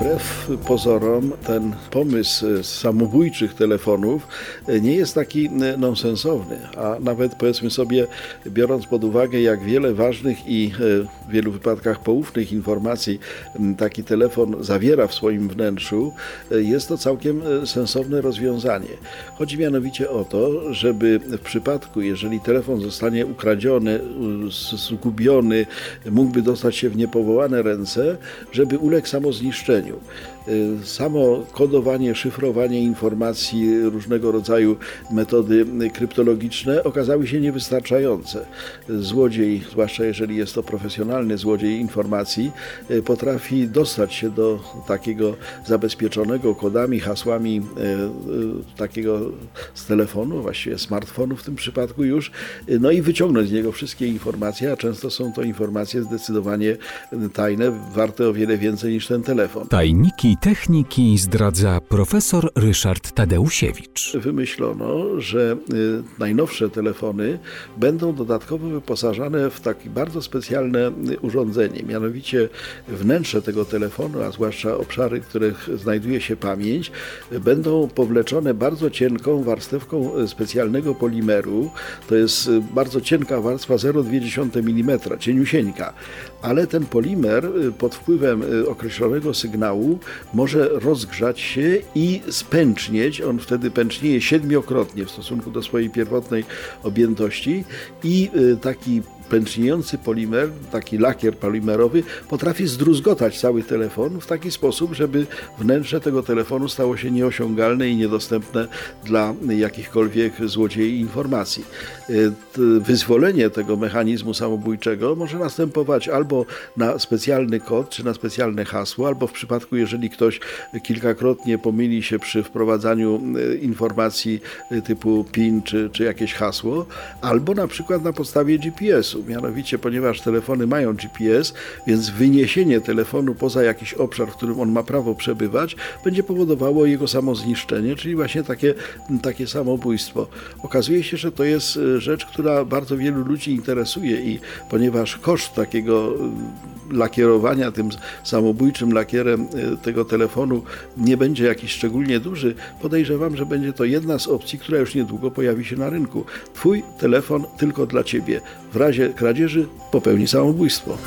Wbrew pozorom ten pomysł e, samobójczych telefonów e, nie jest taki e, nonsensowny, a nawet powiedzmy sobie, biorąc pod uwagę jak wiele ważnych i w wielu wypadkach poufnych informacji taki telefon zawiera w swoim wnętrzu, jest to całkiem sensowne rozwiązanie. Chodzi mianowicie o to, żeby w przypadku, jeżeli telefon zostanie ukradziony, zgubiony, mógłby dostać się w niepowołane ręce, żeby uległ samozniszczeniu. Y, samo kodowanie, szyfrowanie informacji, różnego rodzaju metody kryptologiczne okazały się niewystarczające. Złodziej, zwłaszcza jeżeli jest to profesjonalny złodziej informacji, y, potrafi dostać się do takiego zabezpieczonego kodami, hasłami y, takiego z telefonu, właściwie smartfonu w tym przypadku już, no i wyciągnąć z niego wszystkie informacje, a często są to informacje zdecydowanie tajne, warte o wiele więcej niż ten telefon. Tajniki techniki zdradza profesor Ryszard Tadeusiewicz. Wymyślono, że y, najnowsze telefony będą dodatkowo wyposażane w takie bardzo specjalne y, urządzenie, mianowicie wnętrze tego telefonu, a zwłaszcza obszary, w których znajduje się pamięć, będą powleczone bardzo cienką warstewką y, specjalnego polimeru. To jest bardzo cienka warstwa 0,2 mm, cieniusieńka, ale ten polimer pod wpływem określonego sygnału może rozgrzać się i spęcznieć. On wtedy pęcznieje siedmiokrotnie w stosunku do swojej pierwotnej objętości i y, taki pęczniejący polimer, taki lakier polimerowy, potrafi zdruzgotać cały telefon w taki sposób, żeby wnętrze tego telefonu stało się nieosiągalne i niedostępne dla jakichkolwiek złodziei informacji. E, wyzwolenie tego mechanizmu samobójczego może następować albo na specjalny kod, czy na specjalne hasło, albo w przypadku, jeżeli ktoś kilkakrotnie pomyli się przy wprowadzaniu e, informacji e, typu PIN, czy, czy jakieś hasło, albo na przykład na podstawie GPS-u. Mianowicie, ponieważ telefony mają GPS, więc wyniesienie telefonu poza jakiś obszar, w którym on ma prawo przebywać, będzie powodowało jego samozniszczenie, czyli właśnie takie, takie samobójstwo. Okazuje się, że to jest e, rzecz, która bardzo wielu ludzi interesuje i ponieważ koszt takiego e, lakierowania tym samobójczym lakierem e, tego telefonu nie będzie jakiś szczególnie duży, podejrzewam, że będzie to jedna z opcji, która już niedługo pojawi się na rynku. Twój telefon tylko dla Ciebie. W razie kradzieży popełni samobójstwo.